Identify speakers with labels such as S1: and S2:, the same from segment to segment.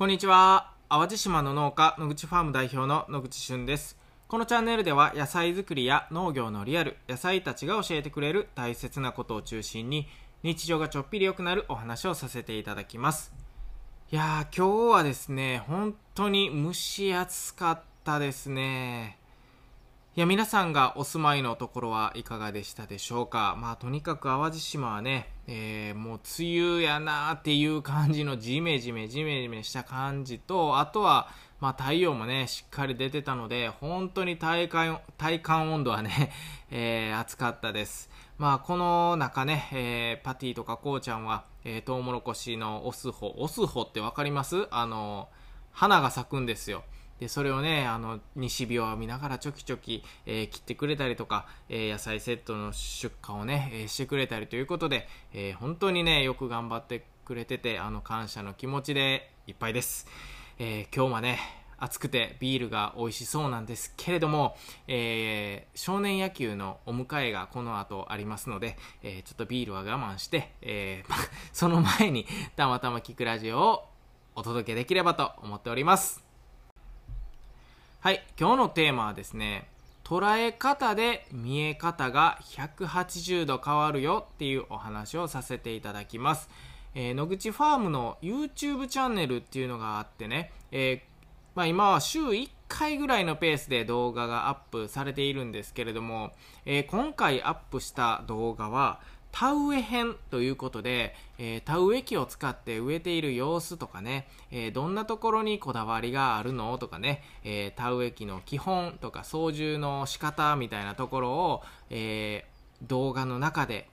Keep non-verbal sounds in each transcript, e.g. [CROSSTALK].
S1: こんにちは。淡路島の農家、野口ファーム代表の野口俊です。このチャンネルでは野菜作りや農業のリアル、野菜たちが教えてくれる大切なことを中心に日常がちょっぴり良くなるお話をさせていただきます。いやー、今日はですね、本当に蒸し暑かったですね。いや、皆さんがお住まいのところはいかがでしたでしょうか？まあ、とにかく淡路島はね、えー、もう梅雨やなーっていう感じのジメジメジメジメした感じと、あとは、まあ、太陽もね、しっかり出てたので、本当に体感、体感温度はね、[LAUGHS] えー、暑かったです。まあ、この中ね、えー、パティとかこうちゃんは、えー、トウモロコシのオスホ、オスホってわかります？あの、花が咲くんですよ。で、それをね、あの、西日を浴びながらちょきちょき、えー、切ってくれたりとか、えー、野菜セットの出荷をね、えー、してくれたりということで、え本当にね、よく頑張ってくれてて、あの、感謝の気持ちでいっぱいです。え今日はね、暑くてビールが美味しそうなんですけれども、えー、少年野球のお迎えがこの後ありますので、えー、ちょっとビールは我慢して、えー、[LAUGHS] その前にたまたま聞くラジオをお届けできればと思っております。はい、今日のテーマはですね、捉え方で見え方が180度変わるよっていうお話をさせていただきます。えー、野口ファームの YouTube チャンネルっていうのがあってね、えー、まあ、今は週1回ぐらいのペースで動画がアップされているんですけれども、えー、今回アップした動画は田植え編ということで、えー、田植え機を使って植えている様子とかね、えー、どんなところにこだわりがあるのとかね、えー、田植え機の基本とか操縦の仕方みたいなところを、え動画の中で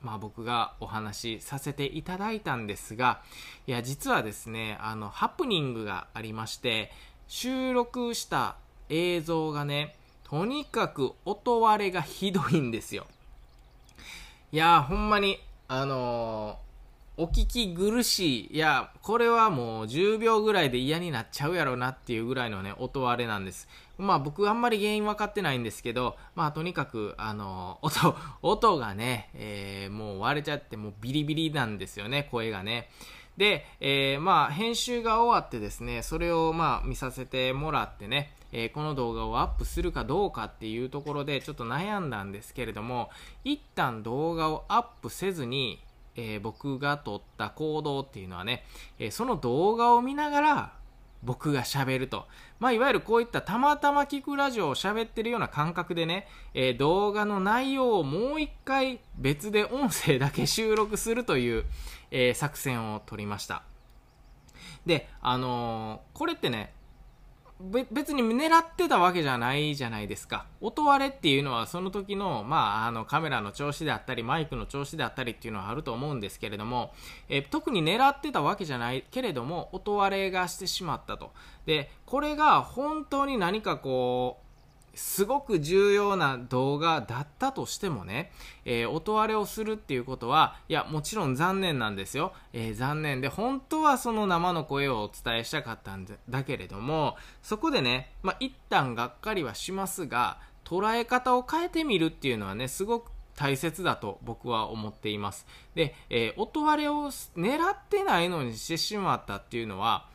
S1: まあ、僕がお話しさせていただいたんですがいや実はですねあのハプニングがありまして収録した映像がねとにかく音割れがひどいんですよ。いやほんまに、あのー、お聞き苦しい。いや、これはもう10秒ぐらいで嫌になっちゃうやろうなっていうぐらいのね、音割れなんです。まあ僕あんまり原因分かってないんですけど、まあとにかく、あのー、[LAUGHS] 音、音がね、えー、もう割れちゃってもうビリビリなんですよね、声がね。で、え、まあ編集が終わってですね、それをまあ見させてもらってね、えー、この動画をアップするかどうかっていうところでちょっと悩んだんですけれども一旦動画をアップせずに、えー、僕が撮った行動っていうのはね、えー、その動画を見ながら僕が喋ると。まあ、いわゆるこういったたまたま聞くラジオを喋ってるような感覚でね、えー、動画の内容をもう一回別で音声だけ収録するという、えー、作戦を取りました。で、あのー、これってね、別に狙ってたわけじゃないじゃないですか。音割れっていうのはその時の、まあ、あのカメラの調子であったり、マイクの調子であったりっていうのはあると思うんですけれども、え特に狙ってたわけじゃないけれども、音割れがしてしまったと。で、これが本当に何かこう、すごく重要な動画だったとしてもね、えー、音割れをするっていうことは、いや、もちろん残念なんですよ。えー、残念で、本当はその生の声をお伝えしたかったんだけれども、そこでね、まあ、一旦がっかりはしますが、捉え方を変えてみるっていうのはね、すごく大切だと僕は思っています。で、えー、音割れを狙ってないのにしてしまったっていうのは、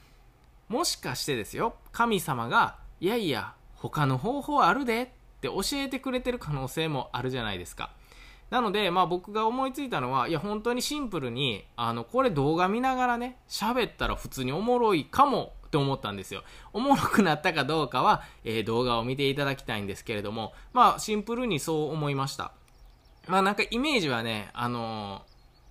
S1: もしかしてですよ、神様が、いやいや、他の方法あるでって教えてくれてる可能性もあるじゃないですか。なので、まあ僕が思いついたのは、いや本当にシンプルに、あの、これ動画見ながらね、喋ったら普通におもろいかもって思ったんですよ。おもろくなったかどうかは、えー、動画を見ていただきたいんですけれども、まあシンプルにそう思いました。まあなんかイメージはね、あの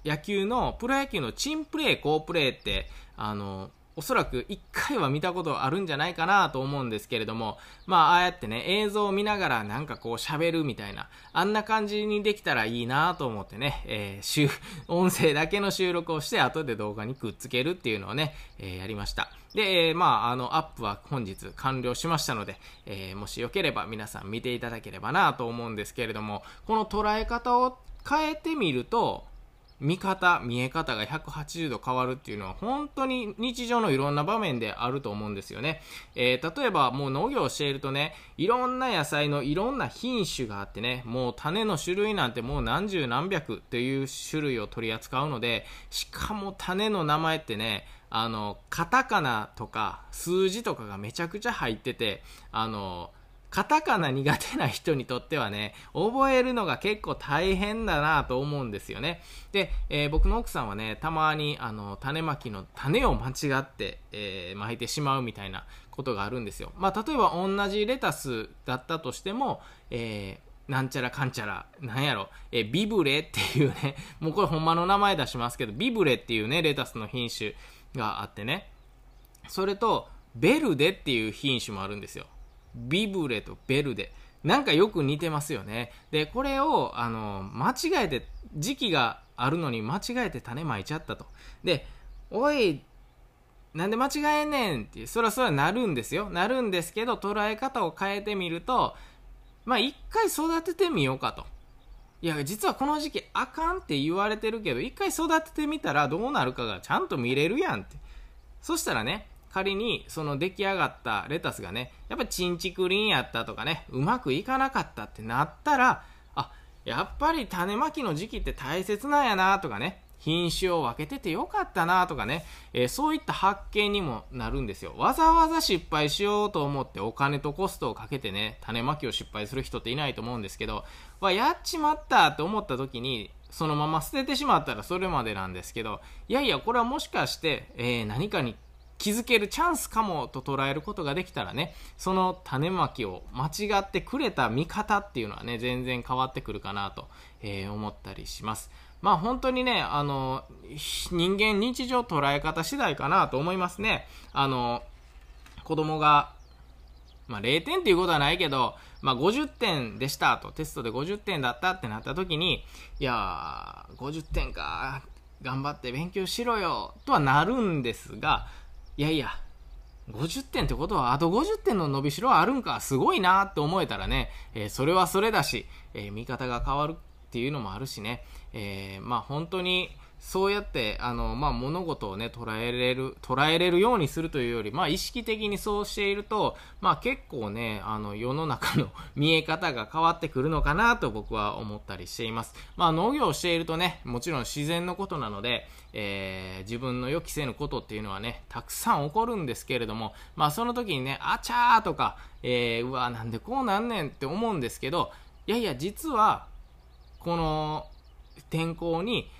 S1: ー、野球の、プロ野球のチンプレー、好プレーって、あのーおそらく1回は見たことあるんじゃないかなと思うんですけれども、まあ、ああやってね、映像を見ながらなんかこう喋るみたいな、あんな感じにできたらいいなと思ってね、えー、音声だけの収録をして後で動画にくっつけるっていうのをね、えー、やりました。で、えー、まあ、あの、アップは本日完了しましたので、えー、もしよければ皆さん見ていただければなと思うんですけれども、この捉え方を変えてみると、見方、見え方が180度変わるっていうのは本当に日常のいろんな場面であると思うんですよね。えー、例えばもう農業をしているとね、いろんな野菜のいろんな品種があってね、もう種の種類なんてもう何十何百っていう種類を取り扱うので、しかも種の名前ってね、あの、カタカナとか数字とかがめちゃくちゃ入ってて、あの、カタカナ苦手な人にとってはね、覚えるのが結構大変だなと思うんですよね。で、えー、僕の奥さんはね、たまにあの種まきの種を間違って、えー、巻いてしまうみたいなことがあるんですよ。まあ、例えば同じレタスだったとしても、えー、なんちゃらかんちゃら、なんやろ、えビブレっていうね、[LAUGHS] もうこれほんまの名前出しますけど、ビブレっていうね、レタスの品種があってね、それと、ベルデっていう品種もあるんですよ。ビブレとベルデ。なんかよく似てますよね。で、これを、あの、間違えて、時期があるのに間違えて種まいちゃったと。で、おい、なんで間違えんねんって、そらそらなるんですよ。なるんですけど、捉え方を変えてみると、まあ一回育ててみようかと。いや、実はこの時期あかんって言われてるけど、一回育ててみたらどうなるかがちゃんと見れるやんって。そしたらね、仮にその出来上がったレタスがね、やっぱりチンチクリンやったとかね、うまくいかなかったってなったら、あ、やっぱり種まきの時期って大切なんやなとかね、品種を分けててよかったなとかね、えー、そういった発見にもなるんですよ。わざわざ失敗しようと思ってお金とコストをかけてね、種まきを失敗する人っていないと思うんですけど、わ、やっちまったって思った時に、そのまま捨ててしまったらそれまでなんですけど、いやいや、これはもしかして、えー、何かに気づけるチャンスかもと捉えることができたらね、その種まきを間違ってくれた見方っていうのはね、全然変わってくるかなと、えー、思ったりします。まあ本当にね、あの、人間日常捉え方次第かなと思いますね。あの、子供が、まあ0点っていうことはないけど、まあ50点でしたと、テストで50点だったってなった時に、いやー、50点か、頑張って勉強しろよ、とはなるんですが、いやいや、50点ってことは、あと50点の伸びしろはあるんか、すごいなって思えたらね、えー、それはそれだし、えー、見方が変わるっていうのもあるしね、えー、まあ本当に、そうやって、あの、まあ、物事をね、捉えれる、捉えれるようにするというより、まあ、意識的にそうしていると、まあ、結構ね、あの、世の中の [LAUGHS] 見え方が変わってくるのかなと僕は思ったりしています。まあ、農業をしているとね、もちろん自然のことなので、えー、自分の予期せぬことっていうのはね、たくさん起こるんですけれども、まあ、その時にね、あちゃーとか、えー、うわ、なんでこうなんねんって思うんですけど、いやいや、実は、この天候に、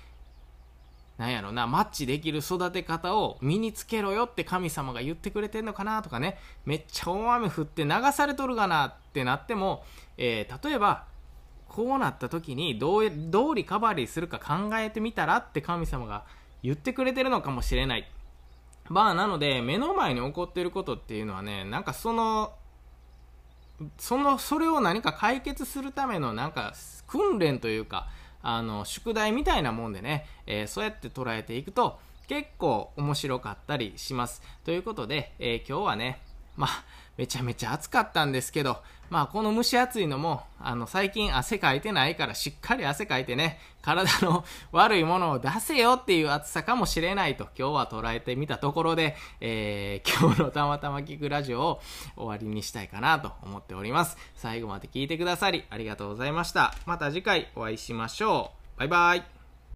S1: なんやろな、マッチできる育て方を身につけろよって神様が言ってくれてんのかなとかね、めっちゃ大雨降って流されとるがなってなっても、えー、例えば、こうなった時にどうどうリカバリーするか考えてみたらって神様が言ってくれてるのかもしれない。まあ、なので、目の前に起こっていることっていうのはね、なんかその、その、それを何か解決するためのなんか訓練というか、あの、宿題みたいなもんでね、えー、そうやって捉えていくと、結構面白かったりします。ということで、えー、今日はね、まあ、めちゃめちゃ暑かったんですけど、まあ、この蒸し暑いのも、あの、最近汗かいてないから、しっかり汗かいてね、体の悪いものを出せよっていう暑さかもしれないと、今日は捉えてみたところで、えー、[LAUGHS] 今日のたまたま聞くラジオを終わりにしたいかなと思っております。最後まで聞いてくださり、ありがとうございました。また次回お会いしましょう。バイバイ。